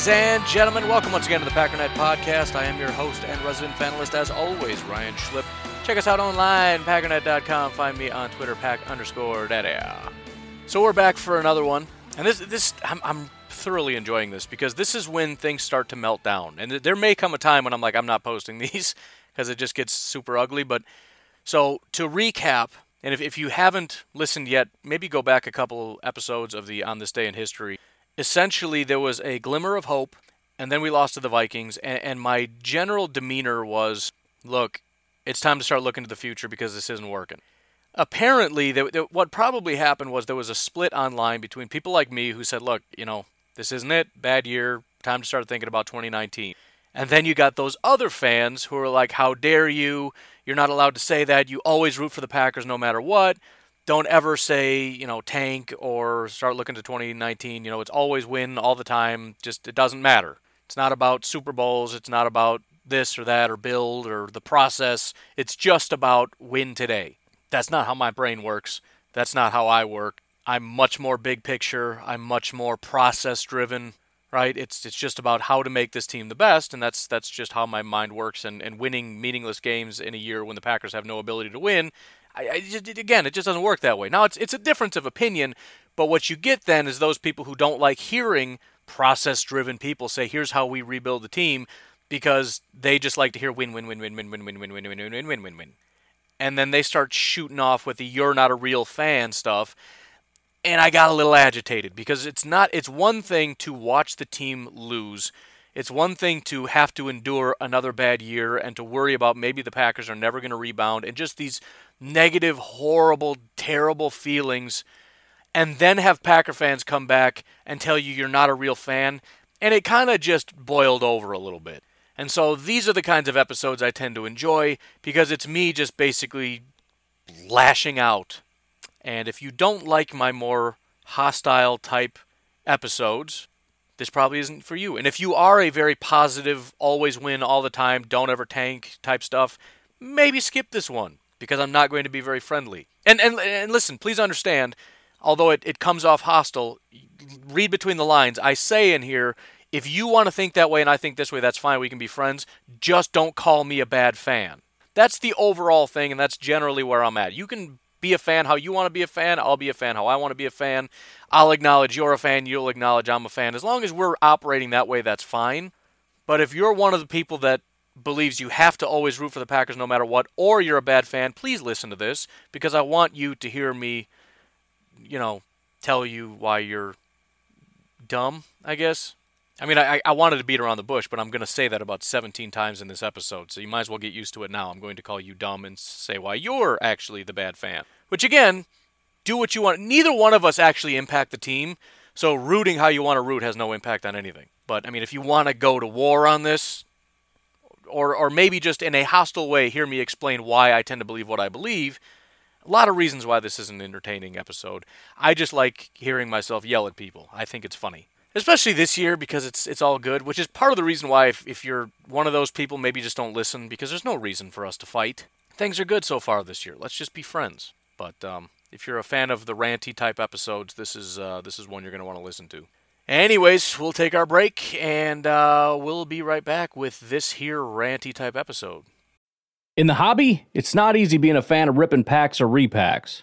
Ladies and gentlemen, welcome once again to the Packernet Podcast. I am your host and resident fanalist, as always, Ryan Schlip. Check us out online, packernet.com. Find me on Twitter, pack underscore daddy. So we're back for another one, and this this I'm, I'm thoroughly enjoying this because this is when things start to melt down, and there may come a time when I'm like I'm not posting these because it just gets super ugly. But so to recap, and if if you haven't listened yet, maybe go back a couple episodes of the On This Day in History. Essentially, there was a glimmer of hope, and then we lost to the Vikings, and, and my general demeanor was, look, it's time to start looking to the future because this isn't working apparently, what probably happened was there was a split online between people like me who said, look, you know, this isn't it, bad year, time to start thinking about 2019. And then you got those other fans who are like, how dare you? You're not allowed to say that. You always root for the Packers no matter what. Don't ever say, you know, tank or start looking to 2019. You know, it's always win all the time. Just, it doesn't matter. It's not about Super Bowls. It's not about this or that or build or the process. It's just about win today. That's not how my brain works. That's not how I work. I'm much more big picture. I'm much more process driven, right? It's it's just about how to make this team the best, and that's that's just how my mind works. And, and winning meaningless games in a year when the Packers have no ability to win, I, I just, again, it just doesn't work that way. Now it's it's a difference of opinion, but what you get then is those people who don't like hearing process driven people say, "Here's how we rebuild the team," because they just like to hear win win win win win win win win win win win win win win win and then they start shooting off with the you're not a real fan stuff and I got a little agitated because it's not it's one thing to watch the team lose. It's one thing to have to endure another bad year and to worry about maybe the Packers are never going to rebound and just these negative, horrible, terrible feelings and then have Packer fans come back and tell you you're not a real fan and it kind of just boiled over a little bit. And so these are the kinds of episodes I tend to enjoy because it's me just basically lashing out. And if you don't like my more hostile type episodes, this probably isn't for you. And if you are a very positive, always win all the time, don't ever tank type stuff, maybe skip this one because I'm not going to be very friendly. And and, and listen, please understand, although it, it comes off hostile, read between the lines. I say in here if you want to think that way and I think this way, that's fine. We can be friends. Just don't call me a bad fan. That's the overall thing, and that's generally where I'm at. You can be a fan how you want to be a fan. I'll be a fan how I want to be a fan. I'll acknowledge you're a fan. You'll acknowledge I'm a fan. As long as we're operating that way, that's fine. But if you're one of the people that believes you have to always root for the Packers no matter what, or you're a bad fan, please listen to this because I want you to hear me, you know, tell you why you're dumb, I guess. I mean, I, I wanted to beat around the bush, but I'm going to say that about 17 times in this episode, so you might as well get used to it now. I'm going to call you dumb and say why you're actually the bad fan. Which, again, do what you want. Neither one of us actually impact the team, so rooting how you want to root has no impact on anything. But, I mean, if you want to go to war on this, or, or maybe just in a hostile way, hear me explain why I tend to believe what I believe, a lot of reasons why this is an entertaining episode. I just like hearing myself yell at people. I think it's funny especially this year because it's it's all good, which is part of the reason why if, if you're one of those people, maybe just don't listen because there's no reason for us to fight. Things are good so far this year. Let's just be friends. But um, if you're a fan of the ranty type episodes, this is uh, this is one you're going to want to listen to. Anyways, we'll take our break and uh, we'll be right back with this here ranty type episode. In the hobby, it's not easy being a fan of ripping packs or repacks.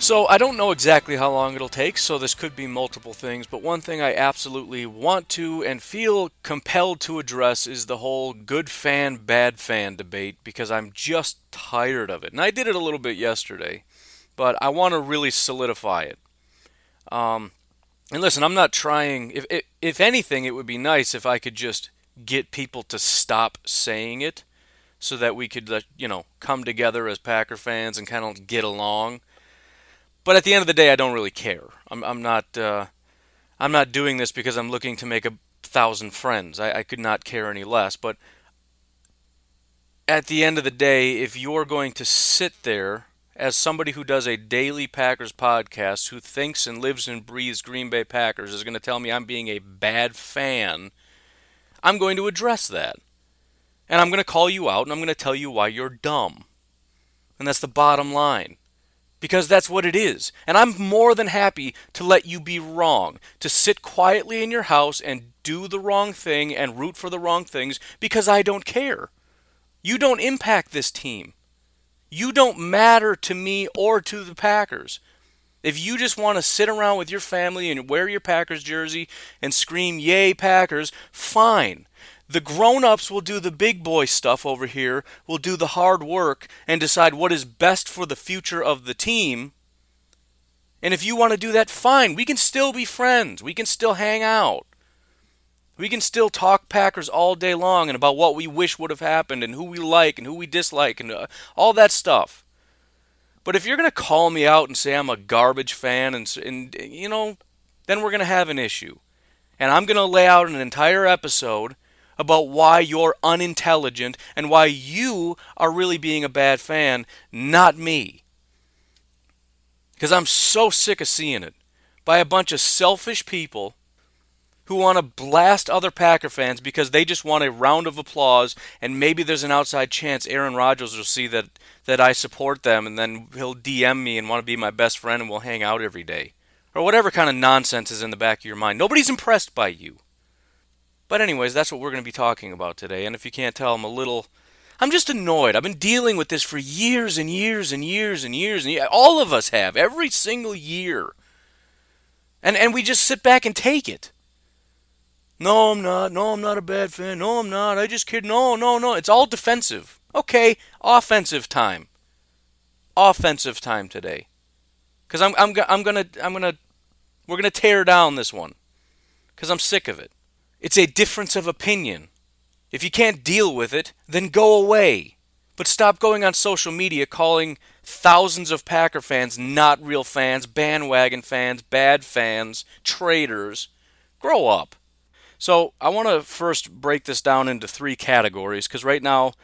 So I don't know exactly how long it'll take, so this could be multiple things, but one thing I absolutely want to and feel compelled to address is the whole good fan, bad fan debate because I'm just tired of it. And I did it a little bit yesterday, but I want to really solidify it. Um, and listen, I'm not trying. If, if if anything, it would be nice if I could just get people to stop saying it, so that we could, you know, come together as Packer fans and kind of get along but at the end of the day, I don't really care. I'm, I'm not. Uh, I'm not doing this because I'm looking to make a thousand friends. I, I could not care any less. But at the end of the day, if you're going to sit there as somebody who does a daily Packers podcast, who thinks and lives and breathes Green Bay Packers, is going to tell me I'm being a bad fan, I'm going to address that. And I'm going to call you out and I'm going to tell you why you're dumb. And that's the bottom line because that's what it is. And I'm more than happy to let you be wrong, to sit quietly in your house and do the wrong thing and root for the wrong things because I don't care. You don't impact this team. You don't matter to me or to the Packers. If you just want to sit around with your family and wear your Packers jersey and scream, Yay, Packers, fine. The grown ups will do the big boy stuff over here, will do the hard work, and decide what is best for the future of the team. And if you want to do that, fine. We can still be friends. We can still hang out. We can still talk Packers all day long and about what we wish would have happened and who we like and who we dislike and uh, all that stuff. But if you're going to call me out and say I'm a garbage fan and, and you know, then we're going to have an issue. And I'm going to lay out an entire episode about why you're unintelligent and why you are really being a bad fan, not me. Because I'm so sick of seeing it by a bunch of selfish people who want to blast other Packer fans because they just want a round of applause and maybe there's an outside chance Aaron Rodgers will see that that I support them and then he'll DM me and want to be my best friend and we'll hang out every day. Or whatever kind of nonsense is in the back of your mind. Nobody's impressed by you. But, anyways, that's what we're going to be talking about today. And if you can't tell, I'm a little. I'm just annoyed. I've been dealing with this for years and years and years and years and years. All of us have, every single year. And, and we just sit back and take it. No, I'm not. No, I'm not a bad fan. No, I'm not. I just kid. No, no, no. It's all defensive. Okay, offensive time. Offensive time today. Cuz I'm I'm I'm going to I'm going to we're going to tear down this one. Cuz I'm sick of it. It's a difference of opinion. If you can't deal with it, then go away. But stop going on social media calling thousands of Packer fans not real fans, bandwagon fans, bad fans, traitors. Grow up. So, I want to first break this down into three categories because right now,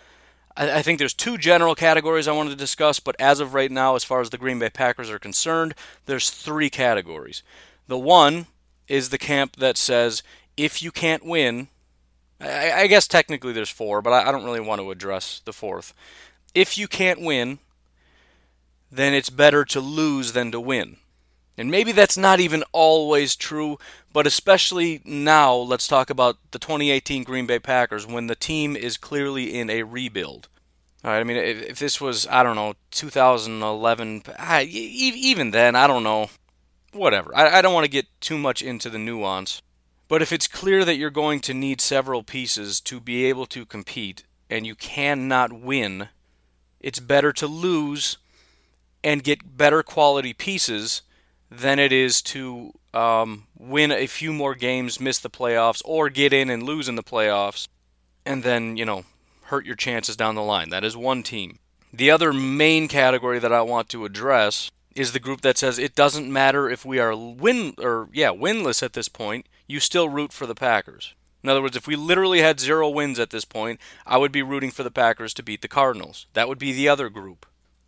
I, I think there's two general categories I wanted to discuss, but as of right now, as far as the Green Bay Packers are concerned, there's three categories. The one is the camp that says if you can't win, I, I guess technically there's four, but I, I don't really want to address the fourth. If you can't win, then it's better to lose than to win. And maybe that's not even always true, but especially now, let's talk about the 2018 Green Bay Packers when the team is clearly in a rebuild. All right, I mean, if, if this was, I don't know, 2011, I, even then, I don't know. Whatever. I, I don't want to get too much into the nuance. But if it's clear that you're going to need several pieces to be able to compete and you cannot win, it's better to lose and get better quality pieces than it is to um, win a few more games, miss the playoffs, or get in and lose in the playoffs, and then, you know, hurt your chances down the line. That is one team. The other main category that I want to address is the group that says it doesn't matter if we are win or yeah, winless at this point, you still root for the Packers. In other words, if we literally had zero wins at this point, I would be rooting for the Packers to beat the Cardinals. That would be the other group.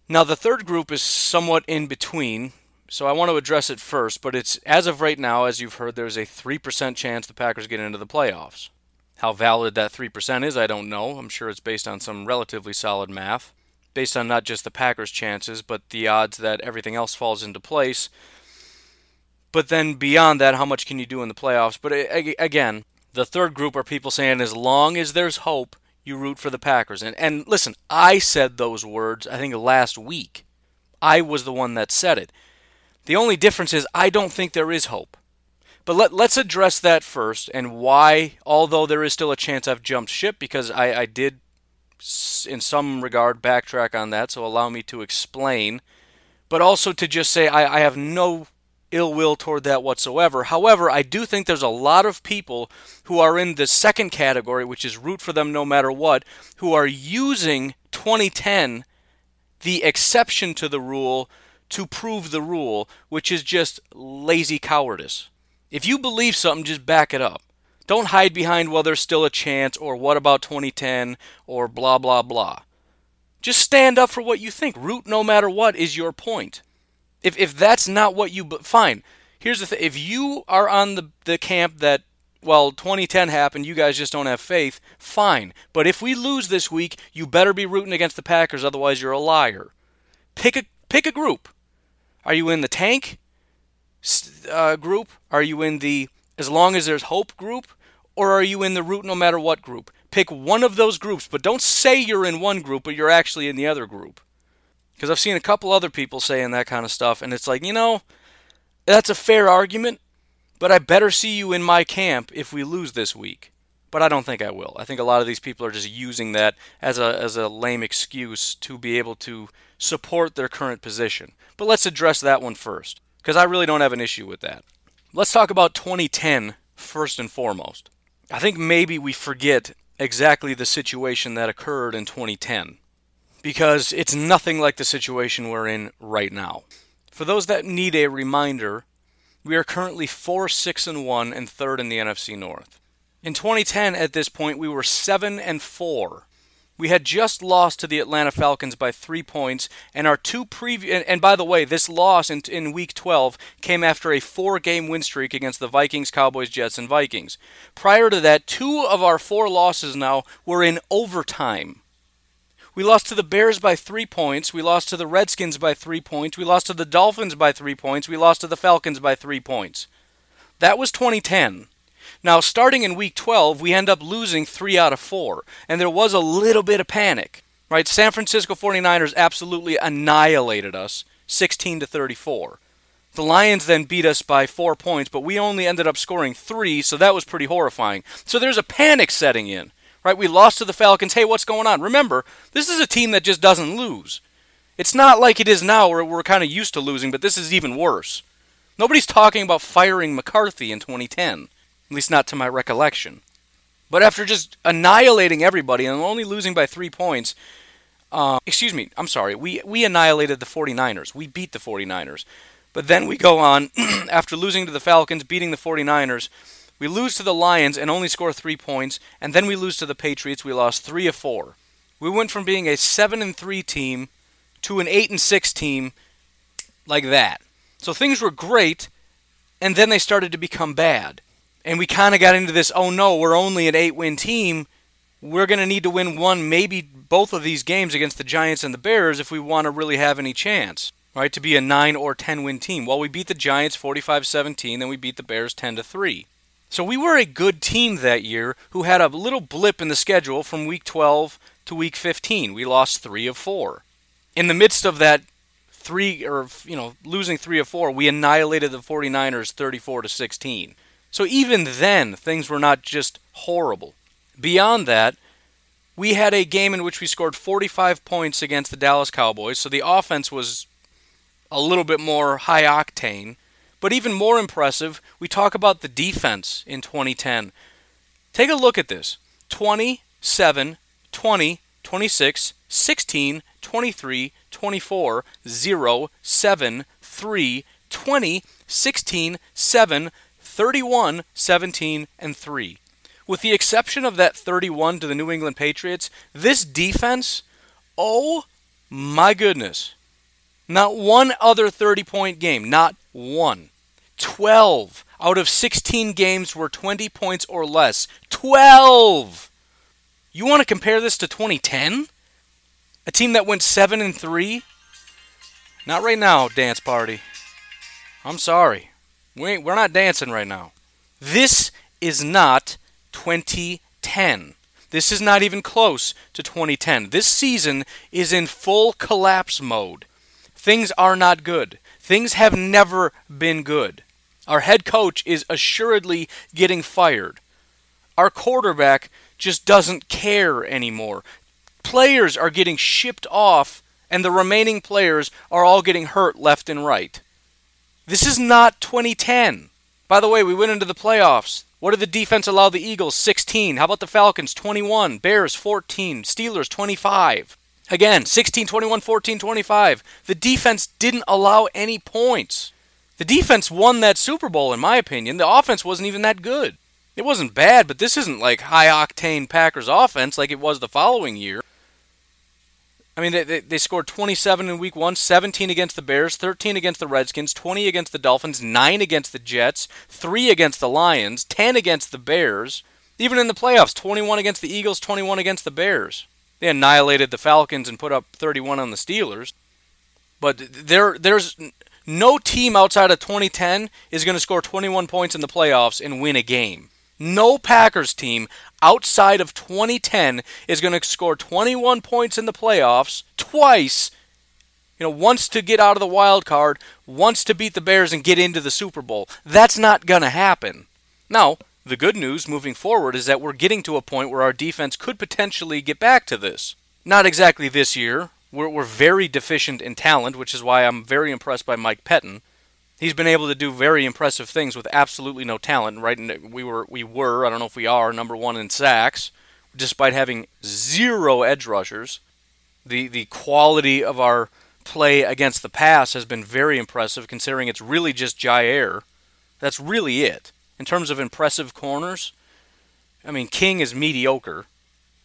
Now, the third group is somewhat in between, so I want to address it first, but it's as of right now, as you've heard, there's a 3% chance the Packers get into the playoffs. How valid that 3% is, I don't know. I'm sure it's based on some relatively solid math, based on not just the Packers' chances, but the odds that everything else falls into place. But then beyond that, how much can you do in the playoffs? But again, the third group are people saying as long as there's hope, you root for the Packers. And and listen, I said those words I think last week. I was the one that said it. The only difference is I don't think there is hope. But let, let's address that first and why, although there is still a chance I've jumped ship because I, I did, in some regard, backtrack on that, so allow me to explain. But also to just say I, I have no ill will toward that whatsoever. However, I do think there's a lot of people who are in the second category, which is root for them no matter what, who are using 2010, the exception to the rule, to prove the rule, which is just lazy cowardice. If you believe something, just back it up. Don't hide behind, well, there's still a chance, or what about 2010, or blah, blah, blah. Just stand up for what you think. Root no matter what is your point. If if that's not what you fine. Here's the thing: if you are on the the camp that well 2010 happened, you guys just don't have faith. Fine, but if we lose this week, you better be rooting against the Packers, otherwise you're a liar. Pick a pick a group. Are you in the tank uh, group? Are you in the as long as there's hope group? Or are you in the root no matter what group? Pick one of those groups, but don't say you're in one group, but you're actually in the other group. Because I've seen a couple other people saying that kind of stuff, and it's like, you know, that's a fair argument, but I better see you in my camp if we lose this week. But I don't think I will. I think a lot of these people are just using that as a as a lame excuse to be able to support their current position. But let's address that one first, because I really don't have an issue with that. Let's talk about 2010 first and foremost. I think maybe we forget exactly the situation that occurred in 2010 because it's nothing like the situation we're in right now. For those that need a reminder, we are currently 4 6 and 1 and third in the NFC North. In 2010 at this point we were 7 and 4. We had just lost to the Atlanta Falcons by 3 points and our two previous and, and, by the way, this loss in in week 12 came after a 4-game win streak against the Vikings, Cowboys, Jets and Vikings. Prior to that, two of our four losses now were in overtime. We lost to the Bears by three points. We lost to the Redskins by three points. We lost to the Dolphins by three points. We lost to the Falcons by three points. That was 2010. Now, starting in week 12, we end up losing three out of four. And there was a little bit of panic, right? San Francisco 49ers absolutely annihilated us 16 to 34. The Lions then beat us by four points, but we only ended up scoring three, so that was pretty horrifying. So there's a panic setting in right? We lost to the Falcons. Hey, what's going on? Remember, this is a team that just doesn't lose. It's not like it is now where we're kind of used to losing, but this is even worse. Nobody's talking about firing McCarthy in 2010, at least not to my recollection. But after just annihilating everybody and only losing by three points, uh, excuse me, I'm sorry, we, we annihilated the 49ers. We beat the 49ers. But then we go on, after losing to the Falcons, beating the 49ers, we lose to the Lions and only score three points, and then we lose to the Patriots. We lost three of four. We went from being a seven and three team to an eight and six team like that. So things were great, and then they started to become bad. And we kind of got into this oh no, we're only an eight win team. We're going to need to win one, maybe both of these games against the Giants and the Bears if we want to really have any chance, right? To be a 9 or 10 win team. Well, we beat the Giants 45 17, then we beat the Bears 10 to 3. So we were a good team that year who had a little blip in the schedule from week 12 to week 15. We lost 3 of 4. In the midst of that 3 or you know, losing 3 of 4, we annihilated the 49ers 34 to 16. So even then things were not just horrible. Beyond that, we had a game in which we scored 45 points against the Dallas Cowboys, so the offense was a little bit more high octane. But even more impressive, we talk about the defense in 2010. Take a look at this 27, 20, 26, 16, 23, 24, 0, 7, 3, 20, 16, 7, 31, 17, and 3. With the exception of that 31 to the New England Patriots, this defense, oh my goodness. Not one other 30 point game, not one. 12 out of 16 games were 20 points or less. 12! You want to compare this to 2010? A team that went 7 and 3? Not right now, dance party. I'm sorry. We we're not dancing right now. This is not 2010. This is not even close to 2010. This season is in full collapse mode. Things are not good. Things have never been good. Our head coach is assuredly getting fired. Our quarterback just doesn't care anymore. Players are getting shipped off, and the remaining players are all getting hurt left and right. This is not 2010. By the way, we went into the playoffs. What did the defense allow the Eagles? 16. How about the Falcons? 21. Bears 14. Steelers 25. Again, 16, 21, 14, 25. The defense didn't allow any points. The defense won that Super Bowl, in my opinion. The offense wasn't even that good. It wasn't bad, but this isn't like high octane Packers offense like it was the following year. I mean, they, they, scored 27 in week one, 17 against the Bears, 13 against the Redskins, 20 against the Dolphins, 9 against the Jets, 3 against the Lions, 10 against the Bears. Even in the playoffs, 21 against the Eagles, 21 against the Bears. They annihilated the Falcons and put up 31 on the Steelers. But there, there's no team outside of 2010 is going to score 21 points in the playoffs and win a game. No Packers team outside of 2010 is going to score 21 points in the playoffs twice. You know, once to get out of the wild card, once to beat the Bears and get into the Super Bowl. That's not going to happen. Now, the good news moving forward is that we're getting to a point where our defense could potentially get back to this. Not exactly this year. We're, we're very deficient in talent, which is why I'm very impressed by Mike Pettine. He's been able to do very impressive things with absolutely no talent. Right, we were we were I don't know if we are number one in sacks, despite having zero edge rushers. The the quality of our play against the pass has been very impressive, considering it's really just Jair. That's really it in terms of impressive corners. I mean, King is mediocre.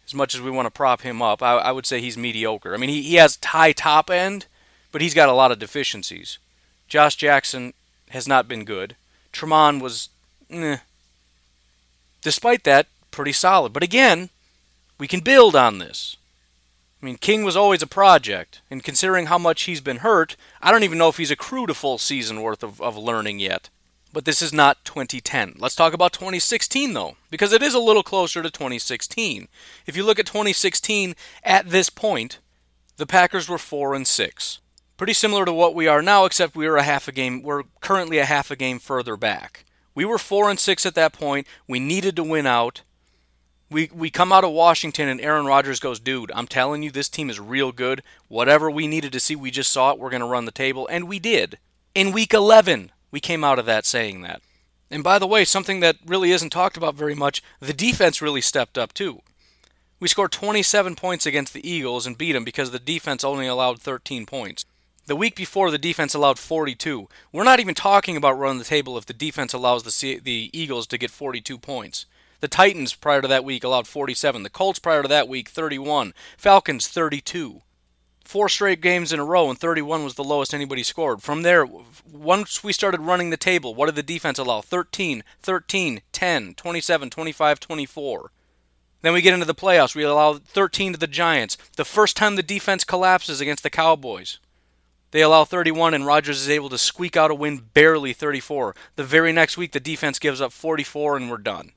As much as we want to prop him up, I, I would say he's mediocre. I mean, he, he has high top end, but he's got a lot of deficiencies. Josh Jackson has not been good. Tramon was, eh. Despite that, pretty solid. But again, we can build on this. I mean, King was always a project, and considering how much he's been hurt, I don't even know if he's accrued a full season worth of, of learning yet. But this is not 2010. Let's talk about 2016, though, because it is a little closer to 2016. If you look at 2016, at this point, the Packers were 4 and 6 pretty similar to what we are now, except we are a half a game. We're currently a half a game further back. We were four and six at that point. We needed to win out. We we come out of Washington and Aaron Rodgers goes, dude, I'm telling you, this team is real good. Whatever we needed to see, we just saw it. We're going to run the table, and we did. In week 11, we came out of that saying that. And by the way, something that really isn't talked about very much, the defense really stepped up too. We scored 27 points against the Eagles and beat them because the defense only allowed 13 points. The week before, the defense allowed 42. We're not even talking about running the table if the defense allows the, the Eagles to get 42 points. The Titans prior to that week allowed 47. The Colts prior to that week 31. Falcons 32. Four straight games in a row, and 31 was the lowest anybody scored. From there, once we started running the table, what did the defense allow? 13, 13, 10, 27, 25, 24. Then we get into the playoffs. We allow 13 to the Giants. The first time the defense collapses against the Cowboys. They allow 31, and Rodgers is able to squeak out a win barely 34. The very next week, the defense gives up 44, and we're done.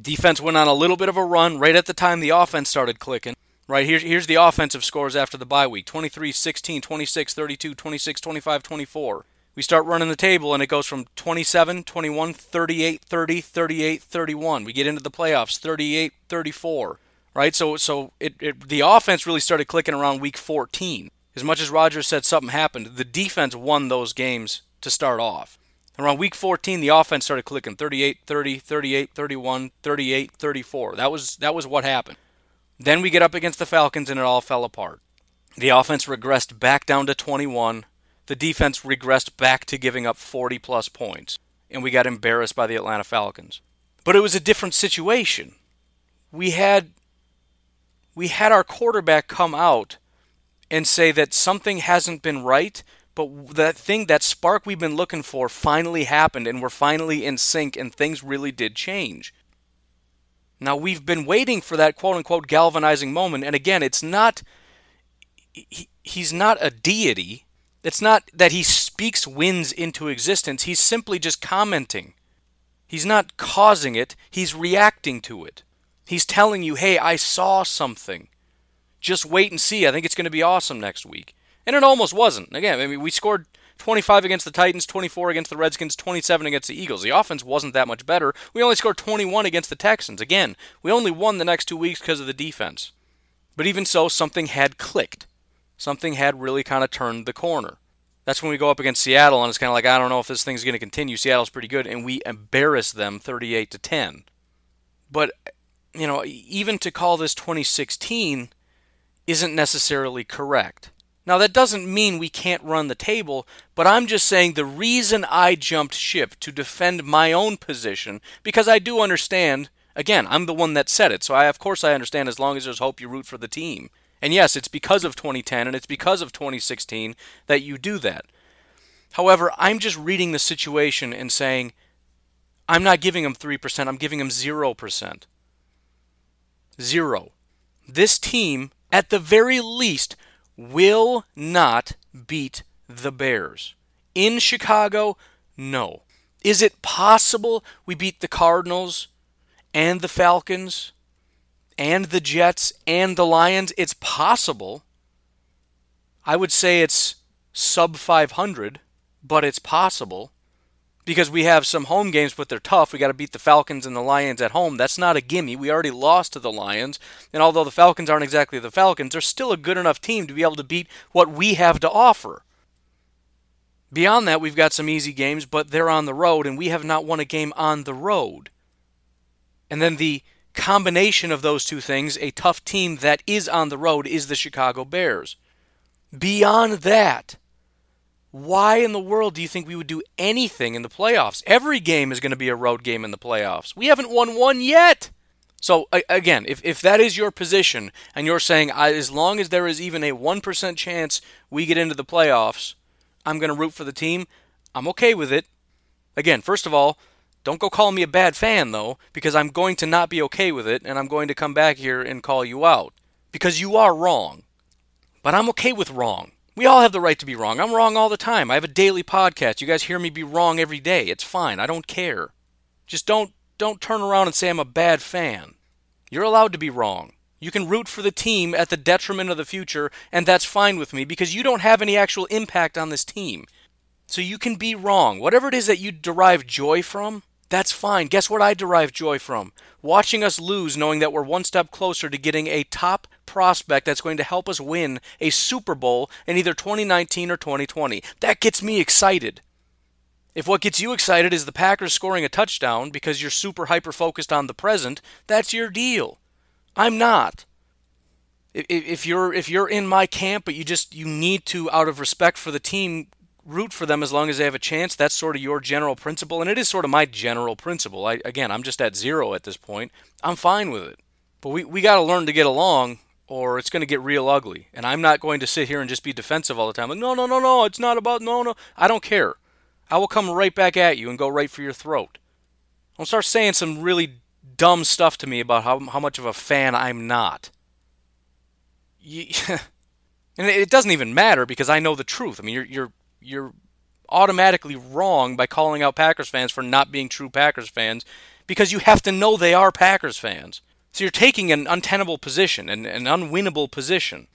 Defense went on a little bit of a run right at the time the offense started clicking. Right here's here's the offensive scores after the bye week 23, 16, 26, 32, 26, 25, 24. We start running the table and it goes from 27, 21, 38, 30, 38, 31. We get into the playoffs 38, 34. Right? So so it, it the offense really started clicking around week 14 as much as Rodgers said something happened, the defense won those games to start off. Around week 14, the offense started clicking 38 30, 38 31, 38 34. That was, that was what happened. Then we get up against the Falcons and it all fell apart. The offense regressed back down to 21. the defense regressed back to giving up 40 plus points, and we got embarrassed by the Atlanta Falcons. But it was a different situation. We had we had our quarterback come out and say that something hasn't been right, but that thing, that spark we've been looking for finally happened and we're finally in sync and things really did change. Now, we've been waiting for that quote unquote galvanizing moment, and again, it's not, he, he's not a deity. It's not that he speaks winds into existence. He's simply just commenting. He's not causing it, he's reacting to it. He's telling you, hey, I saw something. Just wait and see. I think it's going to be awesome next week. And it almost wasn't. Again, I mean, we scored 25 against the Titans, 24 against the Redskins, 27 against the Eagles. The offense wasn't that much better. We only scored 21 against the Texans. Again, we only won the next two weeks because of the defense. But even so, something had clicked. Something had really kind of turned the corner. That's when we go up against Seattle, and it's kind of like I don't know if this thing's going to continue. Seattle's pretty good, and we embarrass them 38 to 10. But you know, even to call this 2016 isn't necessarily correct. Now, that doesn't mean we can't run the table, but I'm just saying the reason I jumped ship to defend my own position, because I do understand, again, I'm the one that said it, so I, of course I understand as long as there's hope you root for the team. And yes, it's because of 2010 and it's because of 2016 that you do that. However, I'm just reading the situation and saying, I'm not giving them 3%, I'm giving them 0%. Zero. This team, at the very least, will not beat the Bears. In Chicago, no. Is it possible we beat the Cardinals and the Falcons and the Jets and the Lions? It's possible. I would say it's sub 500, but it's possible because we have some home games, but they're tough. We got to beat the Falcons and the Lions at home. That's not a gimme. We already lost to the Lions, and although the Falcons aren't exactly the Falcons, they're still a good enough team to be able to beat what we have to offer. Beyond that, we've got some easy games, but they're on the road, and we have not won a game on the road. And then the combination of those two things, a tough team that is on the road, is the Chicago Bears. Beyond that, why in the world do you think we would do anything in the playoffs? Every game is going to be a road game in the playoffs. We haven't won one yet. So, again, if, if that is your position and you're saying, as long as there is even a 1% chance we get into the playoffs, I'm going to root for the team, I'm okay with it. Again, first of all, don't go call me a bad fan, though, because I'm going to not be okay with it, and I'm going to come back here and call you out. Because you are wrong. But I'm okay with wrong. We all have the right to be wrong. I'm wrong all the time. I have a daily podcast. You guys hear me be wrong every day. It's fine. I don't care. Just don't don't turn around and say I'm a bad fan. You're allowed to be wrong. You can root for the team at the detriment of the future, and that's fine with me because you don't have any actual impact on this team. So you can be wrong. Whatever it is that you derive joy from, that's fine. Guess what I derive joy from? Watching us lose, knowing that we're one step closer to getting a top prospect that's going to help us win a Super Bowl in either 2019 or 2020. That gets me excited. If what gets you excited is the Packers scoring a touchdown because you're super hyper focused on the present, that's your deal. I'm not. If you're if you're in my camp, but you just you need to, out of respect for the team, root for them as long as they have a chance. That's sort of your general principle, and it is sort of my general principle. I, again, I'm just at zero at this point. I'm fine with it. But we, we got to learn to get along, or it's going to get real ugly. And I'm not going to sit here and just be defensive all the time. Like, no, no, no, no, it's not about, no, no. I don't care. I will come right back at you and go right for your throat. Don't start saying some really dumb stuff to me about how, how much of a fan I'm not. You, and it doesn't even matter because I know the truth. I mean, you're, you're you're automatically wrong by calling out Packers fans for not being true Packers fans because you have to know they are Packers fans. So you're taking an untenable position, an, an unwinnable position.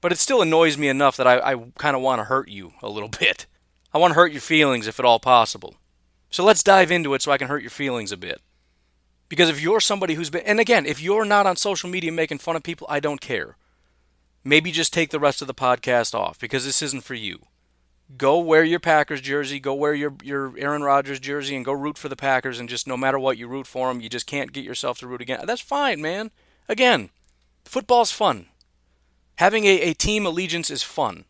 But it still annoys me enough that I, I kind of want to hurt you a little bit. I want to hurt your feelings if at all possible. So let's dive into it so I can hurt your feelings a bit. Because if you're somebody who's been, and again, if you're not on social media making fun of people, I don't care. Maybe just take the rest of the podcast off because this isn't for you go wear your Packers jersey, go wear your your Aaron Rodgers jersey, and go root for the Packers. And just no matter what you root for them, you just can't get yourself to root again. That's fine, man. Again, football's fun. Having a, a team allegiance is fun.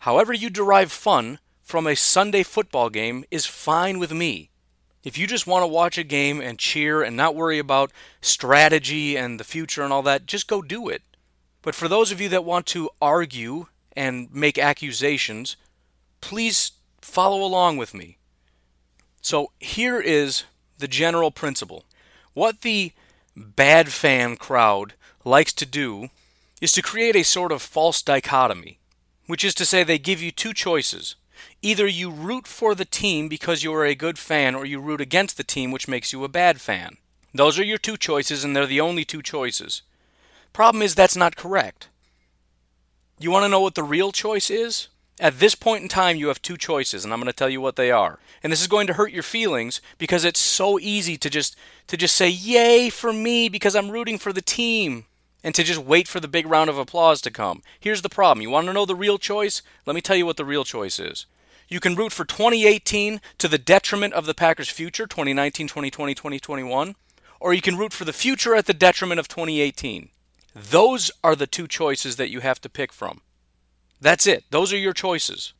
However, you derive fun from a Sunday football game is fine with me. If you just want to watch a game and cheer and not worry about strategy and the future and all that, just go do it. But for those of you that want to argue and make accusations, please follow along with me. So here is the general principle. What the bad fan crowd likes to do is to create a sort of false dichotomy, which is to say they give you two choices. Either you root for the team because you are a good fan, or you root against the team, which makes you a bad fan. Those are your two choices, and they're the only two choices. Problem is, that's not correct. You want to know what the real choice is? At this point in time, you have two choices, and I'm going to tell you what they are. And this is going to hurt your feelings because it's so easy to just to just say "Yay for me" because I'm rooting for the team, and to just wait for the big round of applause to come. Here's the problem: you want to know the real choice? Let me tell you what the real choice is. You can root for 2018 to the detriment of the Packers' future, 2019, 2020, 2021, or you can root for the future at the detriment of 2018. Those are the two choices that you have to pick from. That's it. Those are your choices.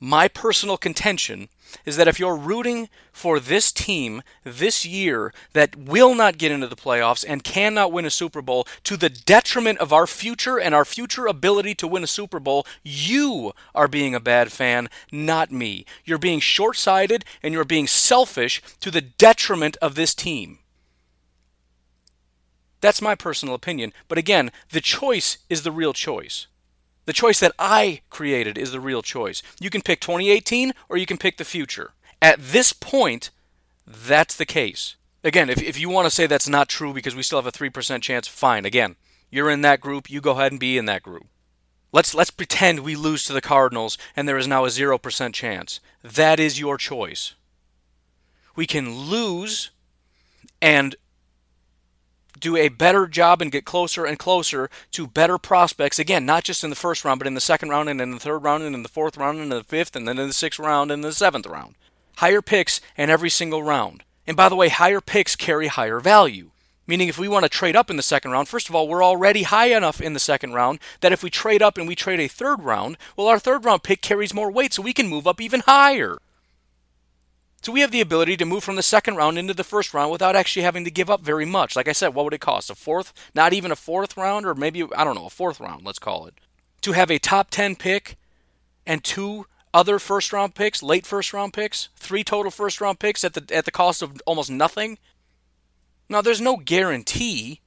My personal contention is that if you're rooting for this team this year that will not get into the playoffs and cannot win a Super Bowl to the detriment of our future and our future ability to win a Super Bowl, you are being a bad fan, not me. You're being short sighted and you're being selfish to the detriment of this team. That's my personal opinion. But again, the choice is the real choice. The choice that I created is the real choice. You can pick 2018 or you can pick the future. At this point, that's the case. Again, if, if you want to say that's not true because we still have a 3% chance, fine. Again, you're in that group, you go ahead and be in that group. Let's let's pretend we lose to the Cardinals and there is now a 0% chance. That is your choice. We can lose and do a better job and get closer and closer to better prospects. Again, not just in the first round, but in the second round and in the third round and in the fourth round and in the fifth and then in the sixth round and the seventh round. Higher picks in every single round. And by the way, higher picks carry higher value. Meaning, if we want to trade up in the second round, first of all, we're already high enough in the second round that if we trade up and we trade a third round, well, our third round pick carries more weight, so we can move up even higher. So we have the ability to move from the second round into the first round without actually having to give up very much. Like I said, what would it cost? A fourth? Not even a fourth round, or maybe, I don't know, a fourth round, let's call it. To have a top 10 pick and two other first round picks, late first round picks, three total first round picks at the, at the cost of almost nothing. Now, there's no guarantee,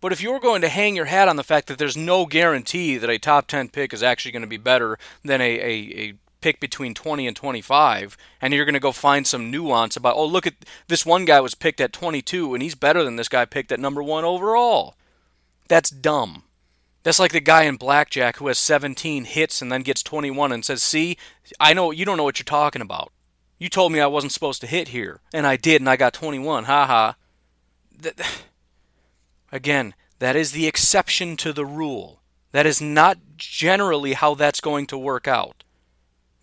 but if you're going to hang your hat on the fact that there's no guarantee that a top 10 pick is actually going to be better than a, a, a pick between 20 and 25 and you're going to go find some nuance about oh look at this one guy was picked at 22 and he's better than this guy picked at number 1 overall. That's dumb. That's like the guy in blackjack who has 17 hits and then gets 21 and says see i know you don't know what you're talking about. You told me i wasn't supposed to hit here and i did and i got 21 ha ha. Again that is the exception to the rule. That is not generally how that's going to work out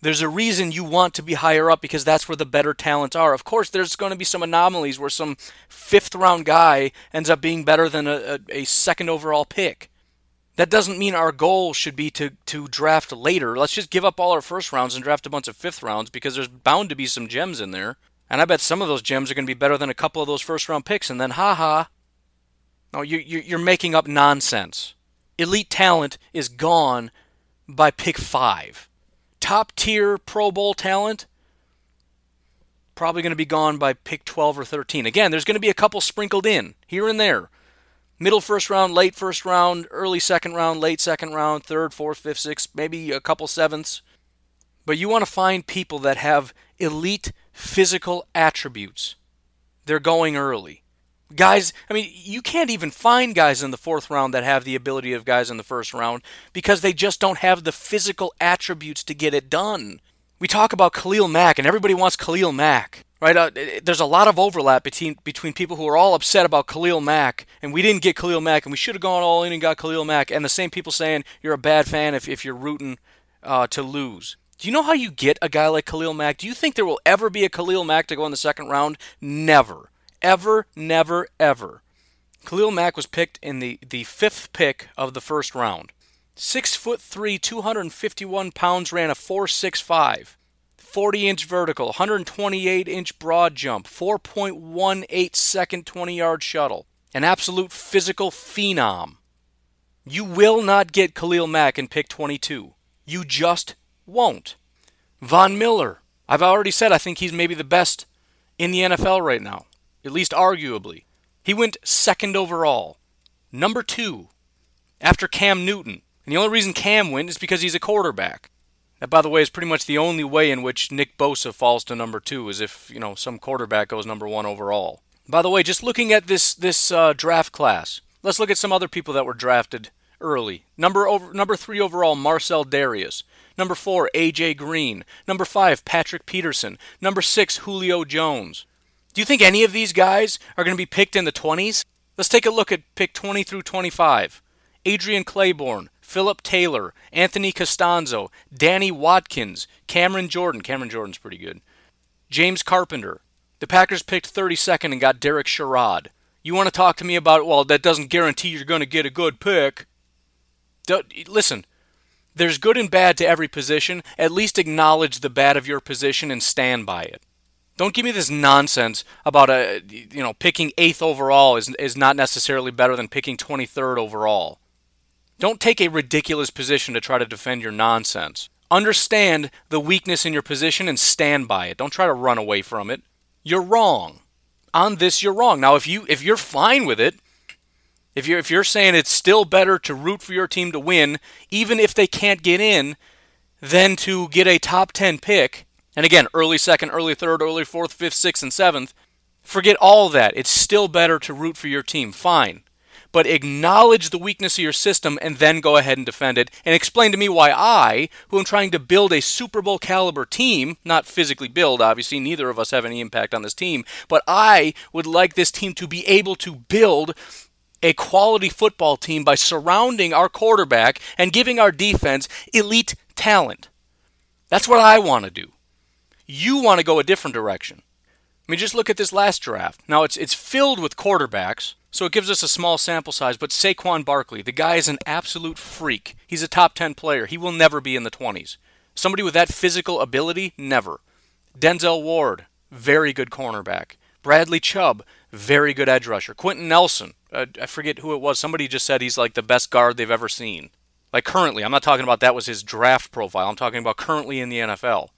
there's a reason you want to be higher up because that's where the better talents are. Of course, there's going to be some anomalies where some fifth round guy ends up being better than a, a, a, second overall pick. That doesn't mean our goal should be to, to draft later. Let's just give up all our first rounds and draft a bunch of fifth rounds because there's bound to be some gems in there. And I bet some of those gems are going to be better than a couple of those first round picks. And then, haha. No, you, you, you're making up nonsense. Elite talent is gone by pick five top tier Pro Bowl talent, probably going to be gone by pick 12 or 13. Again, there's going to be a couple sprinkled in here and there. Middle first round, late first round, early second round, late second round, third, fourth, fifth, sixth, maybe a couple sevenths. But you want to find people that have elite physical attributes. They're going early. Guys, I mean, you can't even find guys in the fourth round that have the ability of guys in the first round because they just don't have the physical attributes to get it done. We talk about Khalil Mack, and everybody wants Khalil Mack, right? Uh, there's a lot of overlap between between people who are all upset about Khalil Mack, and we didn't get Khalil Mack, and we should have gone all in and got Khalil Mack, and the same people saying you're a bad fan if, if you're rooting uh, to lose. Do you know how you get a guy like Khalil Mack? Do you think there will ever be a Khalil Mack to go in the second round? Never. Ever, never, ever. Khalil Mack was picked in the, the fifth pick of the first round. Six foot three, 251 pounds, ran a 4.65. 40 inch vertical, 128 inch broad jump, 4.18 second 20 yard shuttle. An absolute physical phenom. You will not get Khalil Mack in pick 22. You just won't. Von Miller. I've already said I think he's maybe the best in the NFL right now, at least arguably. He went second overall. Number two, after Cam Newton. And the only reason Cam went is because he's a quarterback. That, by the way, is pretty much the only way in which Nick Bosa falls to number two, is if you know some quarterback goes number one overall. By the way, just looking at this this uh, draft class, let's look at some other people that were drafted early. Number over number three overall, Marcell Dareus. Number four, AJ Green. Number five, Patrick Peterson. Number six, Julio Jones. Do you think any of these guys are going to be picked in the 20s? Let's take a look at pick 20 through 25. Adrian Clayborn, Philip Taylor, Anthony Castonzo, Danny Watkins, Cameron Jordan. Cameron Jordan's pretty good. James Carpenter. The Packers picked 32nd and got Derek Sherrod. You want to talk to me about, well, that doesn't guarantee you're going to get a good pick. listen, there's good and bad to every position. At least acknowledge the bad of your position and stand by it. Don't give me this nonsense about a you know picking eighth overall is is not necessarily better than picking 23rd overall. Don't take a ridiculous position to try to defend your nonsense. Understand the weakness in your position and stand by it. Don't try to run away from it. You're wrong. On this you're wrong. Now if you if you're fine with it, if you're if you're saying it's still better to root for your team to win even if they can't get in than to get a top 10 pick, and again, early second, early third, early fourth, fifth, sixth and seventh, forget all that. It's still better to root for your team. Fine but acknowledge the weakness of your system and then go ahead and defend it and explain to me why I, who am trying to build a Super Bowl caliber team, not physically build, obviously, neither of us have any impact on this team, but I would like this team to be able to build a quality football team by surrounding our quarterback and giving our defense elite talent. That's what I want to do. You want to go a different direction. I mean, just look at this last draft. Now, it's, it's filled with quarterbacks so it gives us a small sample size, but Saquon Barkley, the guy is an absolute freak. He's a top 10 player. He will never be in the 20s. Somebody with that physical ability, never. Denzel Ward, very good cornerback. Bradley Chubb, very good edge rusher. Quenton Nelson, uh, I forget who it was. Somebody just said he's like the best guard they've ever seen. Like currently, I'm not talking about that was his draft profile. I'm talking about currently in the NFL.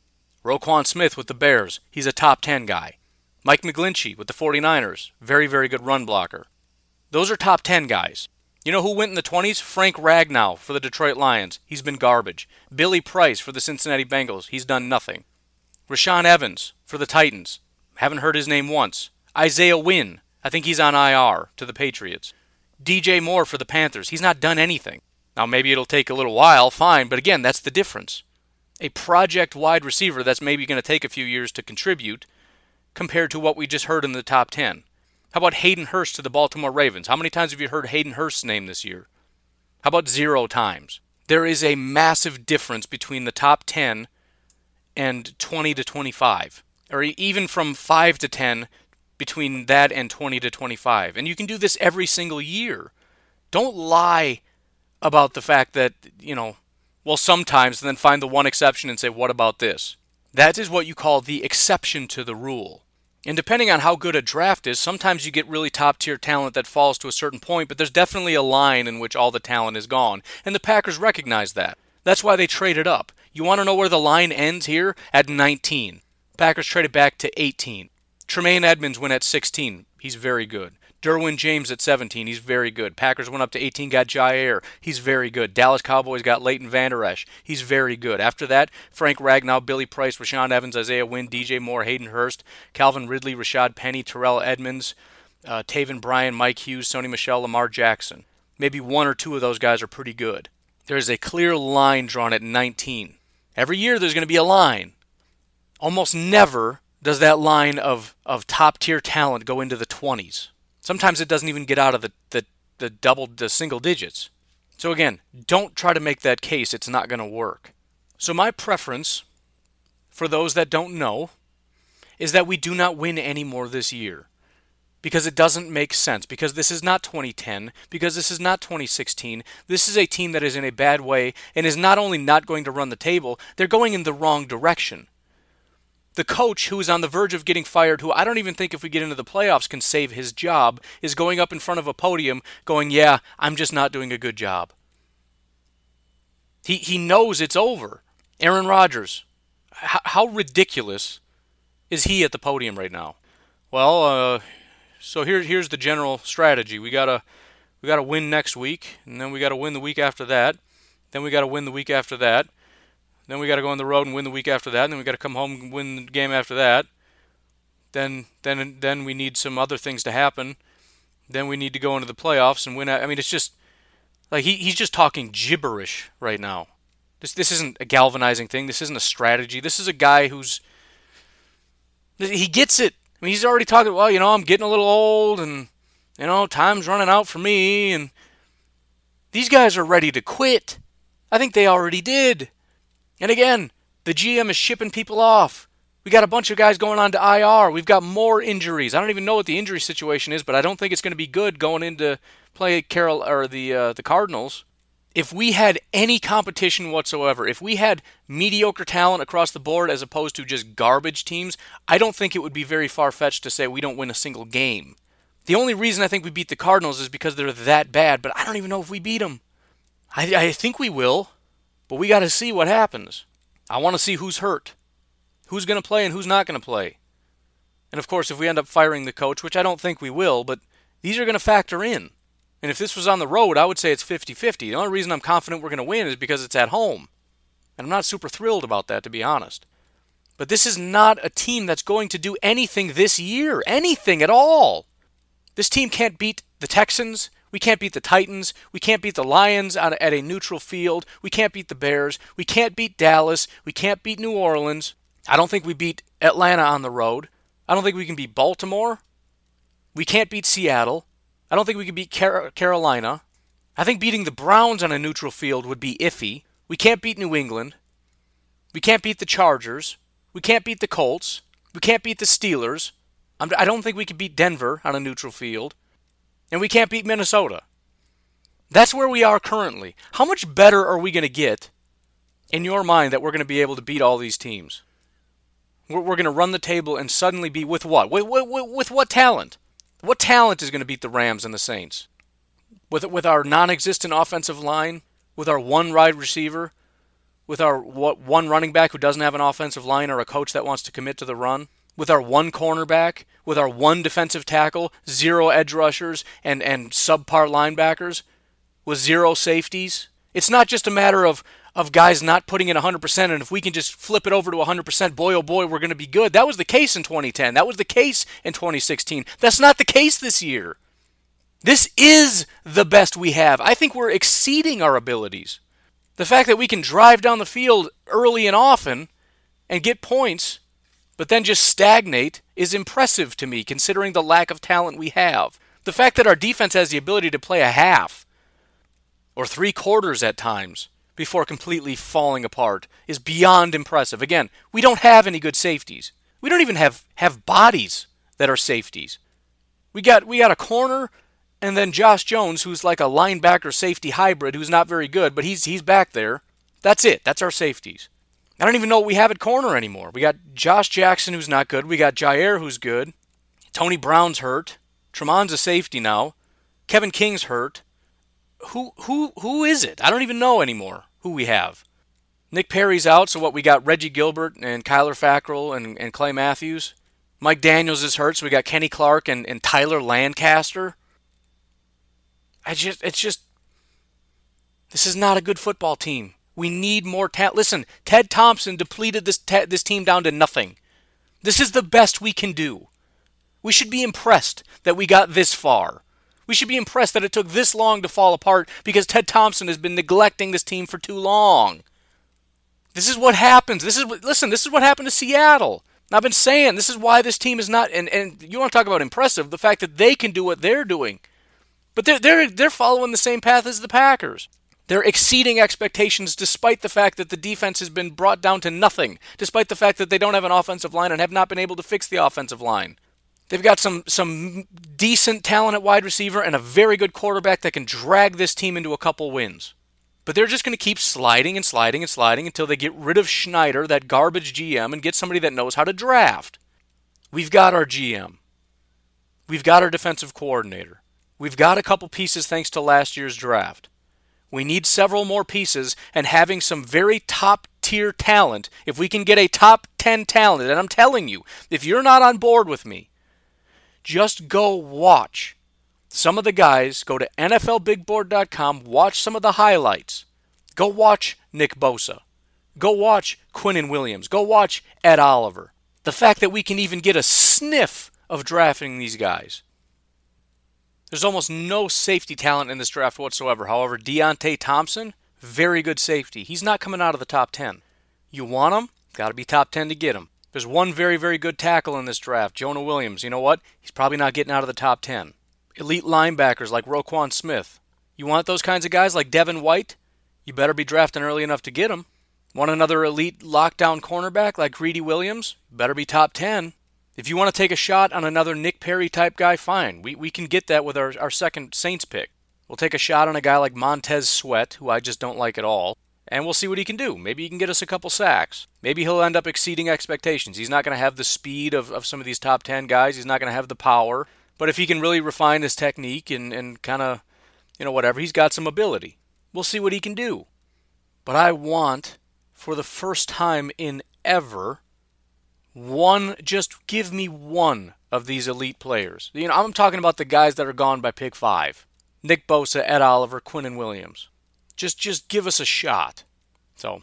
Roquan Smith with the Bears, he's a top 10 guy. Mike McGlinchey with the 49ers, very, very good run blocker. Those are top 10 guys. You know who went in the 20s? Frank Ragnow for the Detroit Lions. He's been garbage. Billy Price for the Cincinnati Bengals. He's done nothing. Rashaan Evans for the Titans. Haven't heard his name once. Isaiah Wynn. I think he's on IR to the Patriots. DJ Moore for the Panthers. He's not done anything. Now, maybe it'll take a little while, fine, but again, that's the difference. A project wide receiver that's maybe going to take a few years to contribute compared to what we just heard in the top 10. How about Hayden Hurst to the Baltimore Ravens? How many times have you heard Hayden Hurst's name this year? How about zero times? There is a massive difference between the top 10 and 20 to 25, or even from 5 to 10 between that and 20 to 25. And you can do this every single year. Don't lie about the fact that, you know, well, sometimes, and then find the one exception and say, what about this? That is what you call the exception to the rule. And depending on how good a draft is, sometimes you get really top tier talent that falls to a certain point, but there's definitely a line in which all the talent is gone. And the Packers recognize that. That's why they traded up. You want to know where the line ends here? At 19. Packers traded back to 18. Tremaine Edmunds went at 16. He's very good. Derwin James at 17. He's very good. Packers went up to 18, got Jaire. He's very good. Dallas Cowboys got Leighton Vander Esch. He's very good. After that, Frank Ragnow, Billy Price, Rashaan Evans, Isaiah Wynn, DJ Moore, Hayden Hurst, Calvin Ridley, Rashad Penny, Terrell Edmunds, uh, Taven Bryan, Mike Hughes, Sony Michel, Lamar Jackson. Maybe one or two of those guys are pretty good. There's a clear line drawn at 19. Every year there's going to be a line. Almost never does that line of, of top tier talent go into the 20s. Sometimes it doesn't even get out of the, the, the double, the single digits. So again, don't try to make that case. It's not going to work. So my preference, for those that don't know, is that we do not win any more this year. because it doesn't make sense, because this is not 2010, because this is not 2016. This is a team that is in a bad way and is not only not going to run the table, they're going in the wrong direction. The coach who is on the verge of getting fired, who I don't even think if we get into the playoffs can save his job, is going up in front of a podium going, Yeah, I'm just not doing a good job. He, he knows it's over. Aaron Rodgers, h- how ridiculous is he at the podium right now? Well, uh, so here, here's the general strategy. We gotta we gotta win next week, and then we gotta win the week after that. Then we gotta win the week after that. Then we gotta go on the road and win the week after that. And then we gotta come home and win the game after that. Then then then we need some other things to happen. Then we need to go into the playoffs and win. I mean, it's just like he, he's just talking gibberish right now. This this isn't a galvanizing thing. This isn't a strategy. This is a guy who's he gets it. I mean, he's already talking. Well, you know, I'm getting a little old, and you know, time's running out for me, and these guys are ready to quit. I think they already did. And again, the GM is shipping people off. We got a bunch of guys going on to IR. We've got more injuries. I don't even know what the injury situation is, but I don't think it's going to be good going into play Carol or the uh, the Cardinals if we had any competition whatsoever, if we had mediocre talent across the board as opposed to just garbage teams, I don't think it would be very far fetched to say we don't win a single game. The only reason I think we beat the Cardinals is because they're that bad, but I don't even know if we beat them. I, I think we will, but we got to see what happens. I want to see who's hurt, who's going to play, and who's not going to play. And of course, if we end up firing the coach, which I don't think we will, but these are going to factor in. And if this was on the road, I would say it's 50 50. The only reason I'm confident we're going to win is because it's at home. And I'm not super thrilled about that, to be honest. But this is not a team that's going to do anything this year. Anything at all. This team can't beat the Texans. We can't beat the Titans. We can't beat the Lions at a neutral field. We can't beat the Bears. We can't beat Dallas. We can't beat New Orleans. I don't think we beat Atlanta on the road. I don't think we can beat Baltimore. We can't beat Seattle. I don't think we can beat Car- Carolina. I think beating the Browns on a neutral field would be iffy. We can't beat New England. We can't beat the Chargers. We can't beat the Colts. We can't beat the Steelers. I'm, I do not think we can beat Denver on a neutral field. And we can't beat Minnesota. That's where we are currently. How much better are we going to get in your mind that we're going to be able to beat all these teams? We're, we're going to run the table and suddenly be with what? With, with, with what talent? What talent is going to beat the Rams and the Saints? With with our non-existent offensive line, with our one wide receiver, with our what, one running back who doesn't have an offensive line or a coach that wants to commit to the run, with our one cornerback, with our one defensive tackle, zero edge rushers and and subpar linebackers, with zero safeties. It's not just a matter of of guys not putting in 100%, and if we can just flip it over to 100%, boy, oh boy, we're going to be good. That was the case in 2010. That was the case in 2016. That's not the case this year. This is the best we have. I think we're exceeding our abilities. The fact that we can drive down the field early and often and get points, but then just stagnate, is impressive to me considering the lack of talent we have. The fact that our defense has the ability to play a half or three quarters at times before completely falling apart is beyond impressive. Again, we don't have any good safeties. We don't even have, have bodies that are safeties. We got we got a corner and then Josh Jones who's like a linebacker safety hybrid who's not very good, but he's he's back there. That's it. That's our safeties. I don't even know what we have at corner anymore. We got Josh Jackson who's not good. We got Jaire, who's good. Tony Brown's hurt. Tramon's a safety now. Kevin King's hurt who who who is it? I don't even know anymore who we have. Nick Perry's out, so what we got Reggie Gilbert and Kyler Fackrell and, and Clay Matthews. Mike Daniels is hurt, so we got Kenny Clark and, and Tyler Lancaster. I just it's just this is not a good football team. We need more talent. Listen, Ted Thompson depleted this te- this team down to nothing. This is the best we can do. We should be impressed that we got this far. We should be impressed that it took this long to fall apart because Ted Thompson has been neglecting this team for too long. This is what happens. This is what, listen, this is what happened to Seattle. I've been saying this is why this team is not and, and you want to talk about impressive, the fact that they can do what they're doing. But they're they're they're following the same path as the Packers. They're exceeding expectations despite the fact that the defense has been brought down to nothing, despite the fact that they don't have an offensive line and have not been able to fix the offensive line. They've got some some decent talent at wide receiver and a very good quarterback that can drag this team into a couple wins. But they're just going to keep sliding and sliding and sliding until they get rid of Schneider, that garbage GM, and get somebody that knows how to draft. We've got our GM. We've got our defensive coordinator. We've got a couple pieces thanks to last year's draft. We need several more pieces, and having some very top tier talent, if we can get a top 10 talent, and I'm telling you, if you're not on board with me, just go watch some of the guys. Go to NFLBigBoard.com, watch some of the highlights. Go watch Nick Bosa. Go watch Quinnen Williams. Go watch Ed Oliver. The fact that we can even get a sniff of drafting these guys. There's almost no safety talent in this draft whatsoever. However, Deionte Thompson, very good safety. He's not coming out of the top 10. You want him? Got to be top 10 to get him. There's one very, very good tackle in this draft, Jonah Williams. You know what? He's probably not getting out of the top 10. Elite linebackers like Roquan Smith. You want those kinds of guys like Devin White? You better be drafting early enough to get him. Want another elite lockdown cornerback like Greedy Williams? Better be top 10. If you want to take a shot on another Nick Perry type guy, fine. We, we can get that with our, our second Saints pick. We'll take a shot on a guy like Montez Sweat, who I just don't like at all and we'll see what he can do. Maybe he can get us a couple sacks. Maybe he'll end up exceeding expectations. He's not going to have the speed of, of some of these top 10 guys, he's not going to have the power. But if he can really refine his technique and, and kind of, you know, whatever, he's got some ability. We'll see what he can do. But I want, for the first time in ever, one, just give me one of these elite players. You know, I'm talking about the guys that are gone by pick five Nick Bosa, Ed Oliver, Quinnen Williams. Just just give us a shot. So,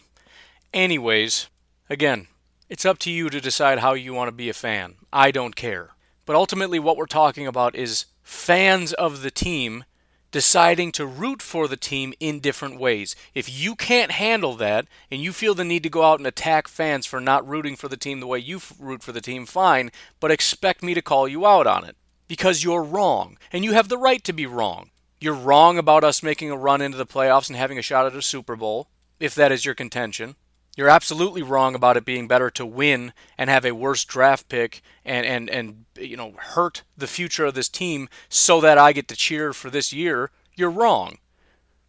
anyways, again, it's up to you to decide how you want to be a fan. I don't care. But ultimately what we're talking about is fans of the team deciding to root for the team in different ways. If you can't handle that and you feel the need to go out and attack fans for not rooting for the team the way you root for the team, fine, but expect me to call you out on it because you're wrong and you have the right to be wrong. You're wrong about us making a run into the playoffs and having a shot at a Super Bowl, if that is your contention. You're absolutely wrong about it being better to win and have a worse draft pick and, and, and you know hurt the future of this team so that I get to cheer for this year. You're wrong.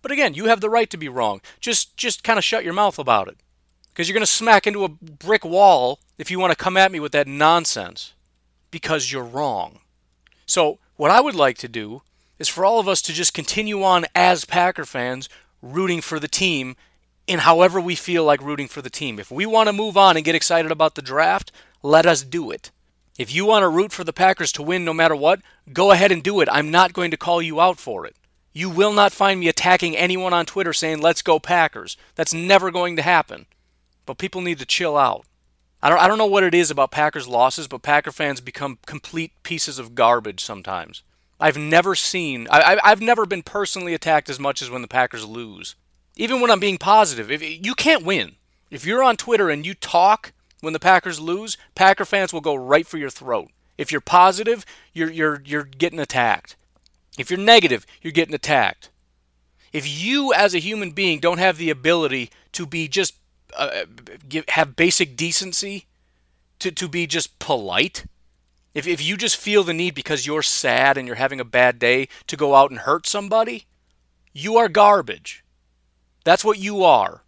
But again, you have the right to be wrong. Just just kind of shut your mouth about it. Because you're going to smack into a brick wall if you want to come at me with that nonsense. Because you're wrong. So, what I would like to do is for all of us to just continue on as Packer fans rooting for the team in however we feel like rooting for the team. If we want to move on and get excited about the draft, let us do it. If you want to root for the Packers to win no matter what, go ahead and do it. I'm not going to call you out for it. You will not find me attacking anyone on Twitter saying, let's go Packers. That's never going to happen. But people need to chill out. I don't, I don't know what it is about Packers losses, but Packer fans become complete pieces of garbage sometimes. I've never seen, I, have never been personally attacked as much as when the Packers lose. Even when I'm being positive, if, you can't win. If you're on Twitter and you talk when the Packers lose, Packer fans will go right for your throat. If you're positive, you're, you're, you're getting attacked. If you're negative, you're getting attacked. If you, as a human being, don't have the ability to be just uh, give, have basic decency, to, to be just polite, if, if you just feel the need because you're sad and you're having a bad day to go out and hurt somebody, you are garbage. That's what you are.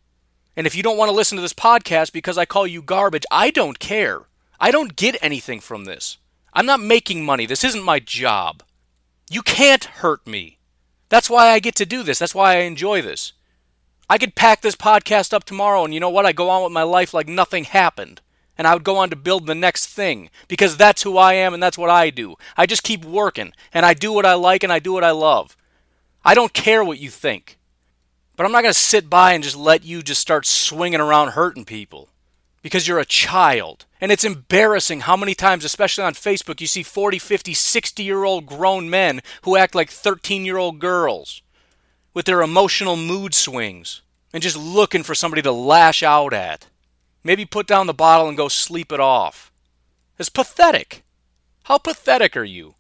And if you don't want to listen to this podcast because I call you garbage, I don't care. I don't get anything from this. I'm not making money. This isn't my job. You can't hurt me. That's why I get to do this. That's why I enjoy this. I could pack this podcast up tomorrow and you know what? I go on with my life like nothing happened and I would go on to build the next thing because that's who I am and that's what I do. I just keep working and I do what I like and I do what I love. I don't care what you think. But I'm not going to sit by and just let you just start swinging around hurting people because you're a child. And it's embarrassing how many times, especially on Facebook, you see 40, 50, 60 year old grown men who act like 13 year old girls with their emotional mood swings and just looking for somebody to lash out at. Maybe put down the bottle and go sleep it off. It's pathetic. How pathetic are you?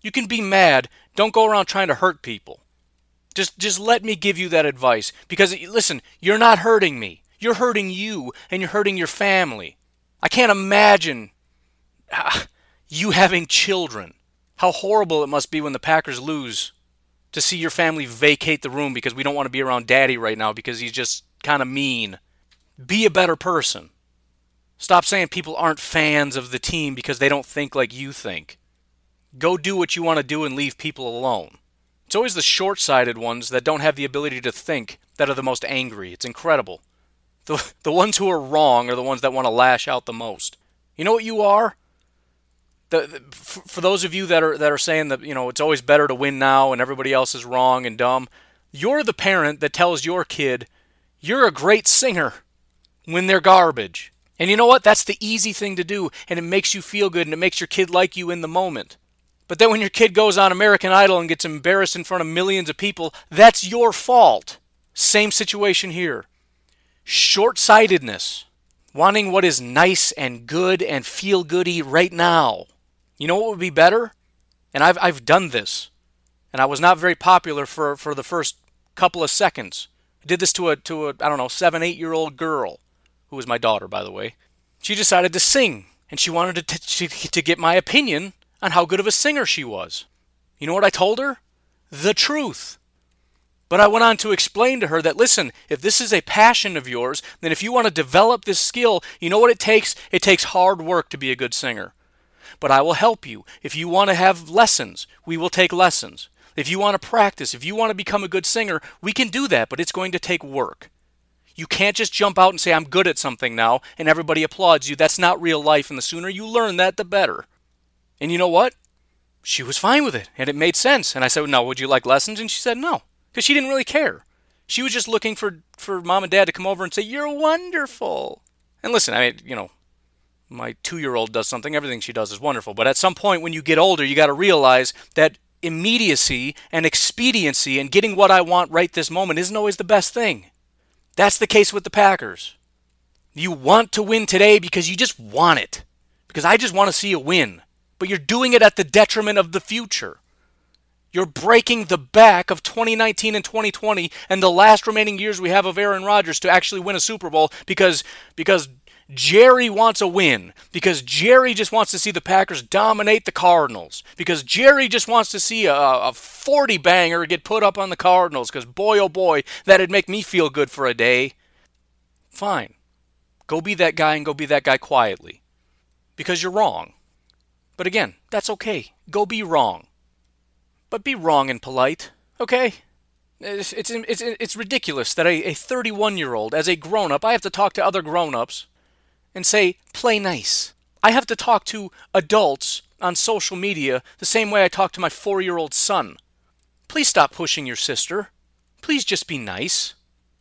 You can be mad, don't go around trying to hurt people. Just just let me give you that advice because listen, you're not hurting me. You're hurting you and you're hurting your family. I can't imagine You having children. How horrible it must be when the Packers lose to see your family vacate the room because we don't want to be around daddy right now because he's just kind of mean. Be a better person. Stop saying people aren't fans of the team because they don't think like you think. Go do what you want to do and leave people alone. It's always the short sighted ones that don't have the ability to think that are the most angry. It's incredible. The, the ones who are wrong are the ones that want to lash out the most. You know what you are? The, the, for those of you that are that are saying that you know it's always better to win now and everybody else is wrong and dumb, you're the parent that tells your kid you're a great singer when they're garbage. And you know what? That's the easy thing to do, and it makes you feel good and it makes your kid like you in the moment. But then when your kid goes on American Idol and gets embarrassed in front of millions of people, that's your fault. Same situation here. Short sightedness, wanting what is nice and good and feel goody right now. You know what would be better? And I've, I've done this, and I was not very popular for, for the first couple of seconds. I did this to a, to a, I don't know, seven, eight year old girl, who was my daughter, by the way. She decided to sing, and she wanted to, t- to get my opinion on how good of a singer she was. You know what I told her? The truth. But I went on to explain to her that listen, if this is a passion of yours, then if you want to develop this skill, you know what it takes? It takes hard work to be a good singer. But I will help you. If you want to have lessons, we will take lessons. If you want to practice, if you want to become a good singer, we can do that, but it's going to take work. You can't just jump out and say, I'm good at something now, and everybody applauds you. That's not real life, and the sooner you learn that, the better. And you know what? She was fine with it, and it made sense. And I said, No, would you like lessons? And she said, No because she didn't really care. She was just looking for, for mom and dad to come over and say, You're wonderful. And listen, I mean, you know, my two year old does something, everything she does is wonderful. But at some point, when you get older, you got to realize that immediacy and expediency and getting what I want right this moment isn't always the best thing. That's the case with the Packers. You want to win today because you just want it. Because I just want to see a win. But you're doing it at the detriment of the future. You're breaking the back of 2019 and 2020 and the last remaining years we have of Aaron Rodgers to actually win a Super Bowl because because Jerry wants a win because Jerry just wants to see the Packers dominate the Cardinals because Jerry just wants to see a, a 40 banger get put up on the Cardinals because boy oh boy that'd make me feel good for a day. Fine. Go be that guy and go be that guy quietly because you're wrong. But again, that's okay. Go be wrong but be wrong and polite, okay? It's, it's, it's, it's ridiculous that a 31 year old, as a grown up, I have to talk to other grown ups and say, play nice. I have to talk to adults on social media the same way I talk to my four year old son. Please stop pushing your sister. Please just be nice.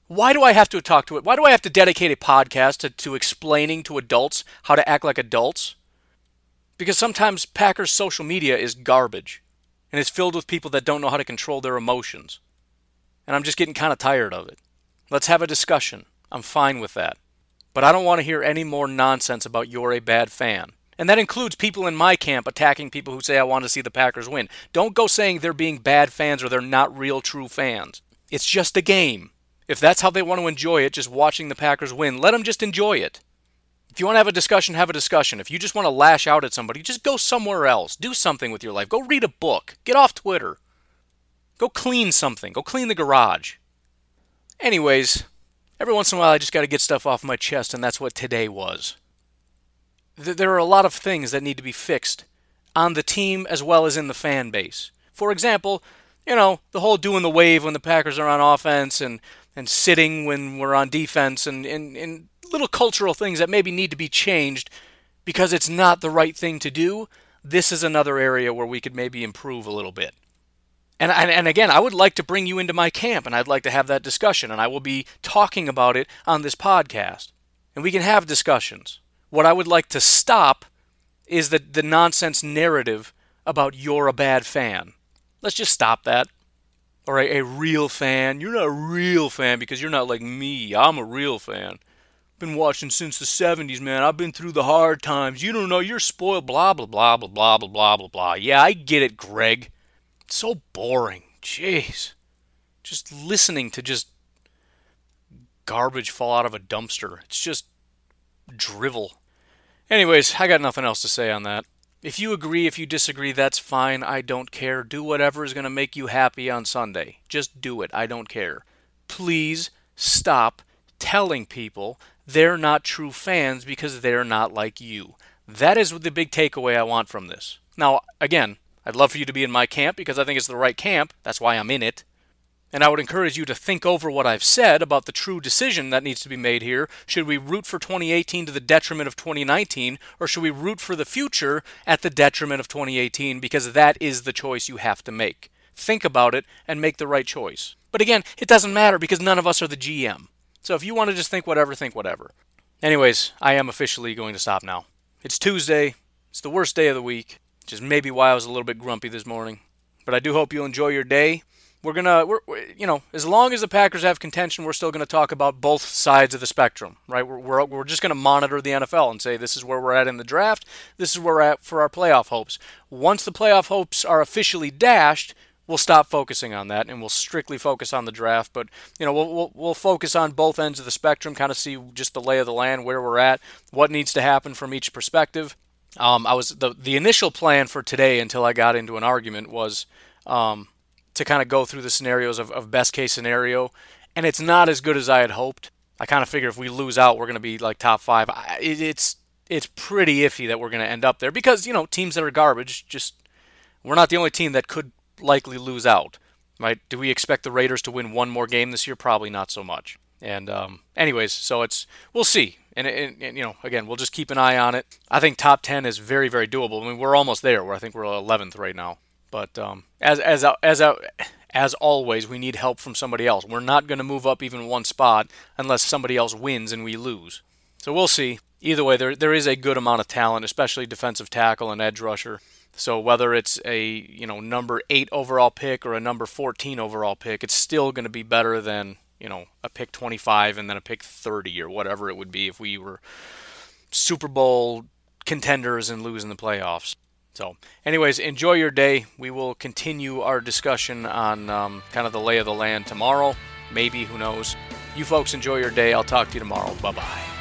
Why do I have to talk to it? Why do I have to dedicate a podcast to, to explaining to adults how to act like adults? Because sometimes Packers social media is garbage and it's filled with people that don't know how to control their emotions. And I'm just getting kind of tired of it. Let's have a discussion. I'm fine with that. But I don't want to hear any more nonsense about you're a bad fan. And that includes people in my camp attacking people who say I want to see the Packers win. Don't go saying they're being bad fans or they're not real true fans. It's just a game. If that's how they want to enjoy it, just watching the Packers win, let them just enjoy it. If you want to have a discussion, have a discussion. If you just want to lash out at somebody, just go somewhere else. Do something with your life. Go read a book. Get off Twitter. Go clean something. Go clean the garage. Anyways, every once in a while I just got to get stuff off my chest, and that's what today was. There are a lot of things that need to be fixed on the team as well as in the fan base. For example, you know, the whole doing the wave when the Packers are on offense and, and sitting when we're on defense and, and, and little cultural things that maybe need to be changed because it's not the right thing to do, this is another area where we could maybe improve a little bit. And, and, and, again, I would like to bring you into my camp and I'd like to have that discussion, and I will be talking about it on this podcast. And we can have discussions. What I would like to stop is the, the nonsense narrative about you're a bad fan. Let's just stop that. Or a, a real fan. You're not a real fan because you're not like me. I'm a real fan. Been watching since the 70s, man. I've been through the hard times. You don't know, you're spoiled, blah, blah, blah, blah, blah, blah, blah, blah, blah. Yeah, I get it, Greg. It's so boring. Jeez. Just listening to just garbage fall out of a dumpster. It's just drivel. Anyways, I got nothing else to say on that. If you agree, if you disagree, that's fine. I don't care. Do whatever is going to make you happy on Sunday. Just do it. I don't care. Please stop telling people they're not true fans because they're not like you. That is the big takeaway I want from this. Now, again, I'd love for you to be in my camp because I think it's the right camp. That's why I'm in it. And I would encourage you to think over what I've said about the true decision that needs to be made here. Should we root for 2018 to the detriment of 2019, or should we root for the future at the detriment of 2018? Because that is the choice you have to make. Think about it and make the right choice. But again, it doesn't matter because none of us are the GM. So if you want to just think whatever, think whatever. Anyways, I am officially going to stop now. It's Tuesday. It's the worst day of the week, which is maybe why I was a little bit grumpy this morning. But I do hope you enjoy your day. We're gonna, we're, you know, as long as the Packers have contention, we're still gonna talk about both sides of the spectrum, right? We're, we're, we're just gonna monitor the NFL and say this is where we're at in the draft. This is where we're at for our playoff hopes. Once the playoff hopes are officially dashed, we'll stop focusing on that and we'll strictly focus on the draft. But you know, we'll, we'll, we'll focus on both ends of the spectrum, kind of see just the lay of the land, where we're at, what needs to happen from each perspective. Um, I was the the initial plan for today until I got into an argument was um, to kind of go through the scenarios of, of best case scenario, and it's not as good as I had hoped. I kind of figure if we lose out, we're going to be like top five. I, it, it's it's pretty iffy that we're going to end up there because you know teams that are garbage just we're not the only team that could likely lose out. Right? Do we expect the Raiders to win one more game this year? Probably not so much. And um, anyways, so it's we'll see. And, and, and, you know, again, we'll just keep an eye on it. I think top ten is very, very doable. I mean, we're almost there. Where I think we're 11th right now. But um, as as as as always, we need help from somebody else. We're not going to move up even one spot unless somebody else wins and we lose. So we'll see. Either way, there there is a good amount of talent, especially defensive tackle and edge rusher. So whether it's a you know number eight overall pick or a number 14 overall pick, it's still going to be better than you know a pick 25 and then a pick 30 or whatever it would be if we were Super Bowl contenders and losing the playoffs. So, anyways, enjoy your day. We will continue our discussion on um, kind of the lay of the land tomorrow. Maybe, who knows. You folks enjoy your day. I'll talk to you tomorrow. Bye bye.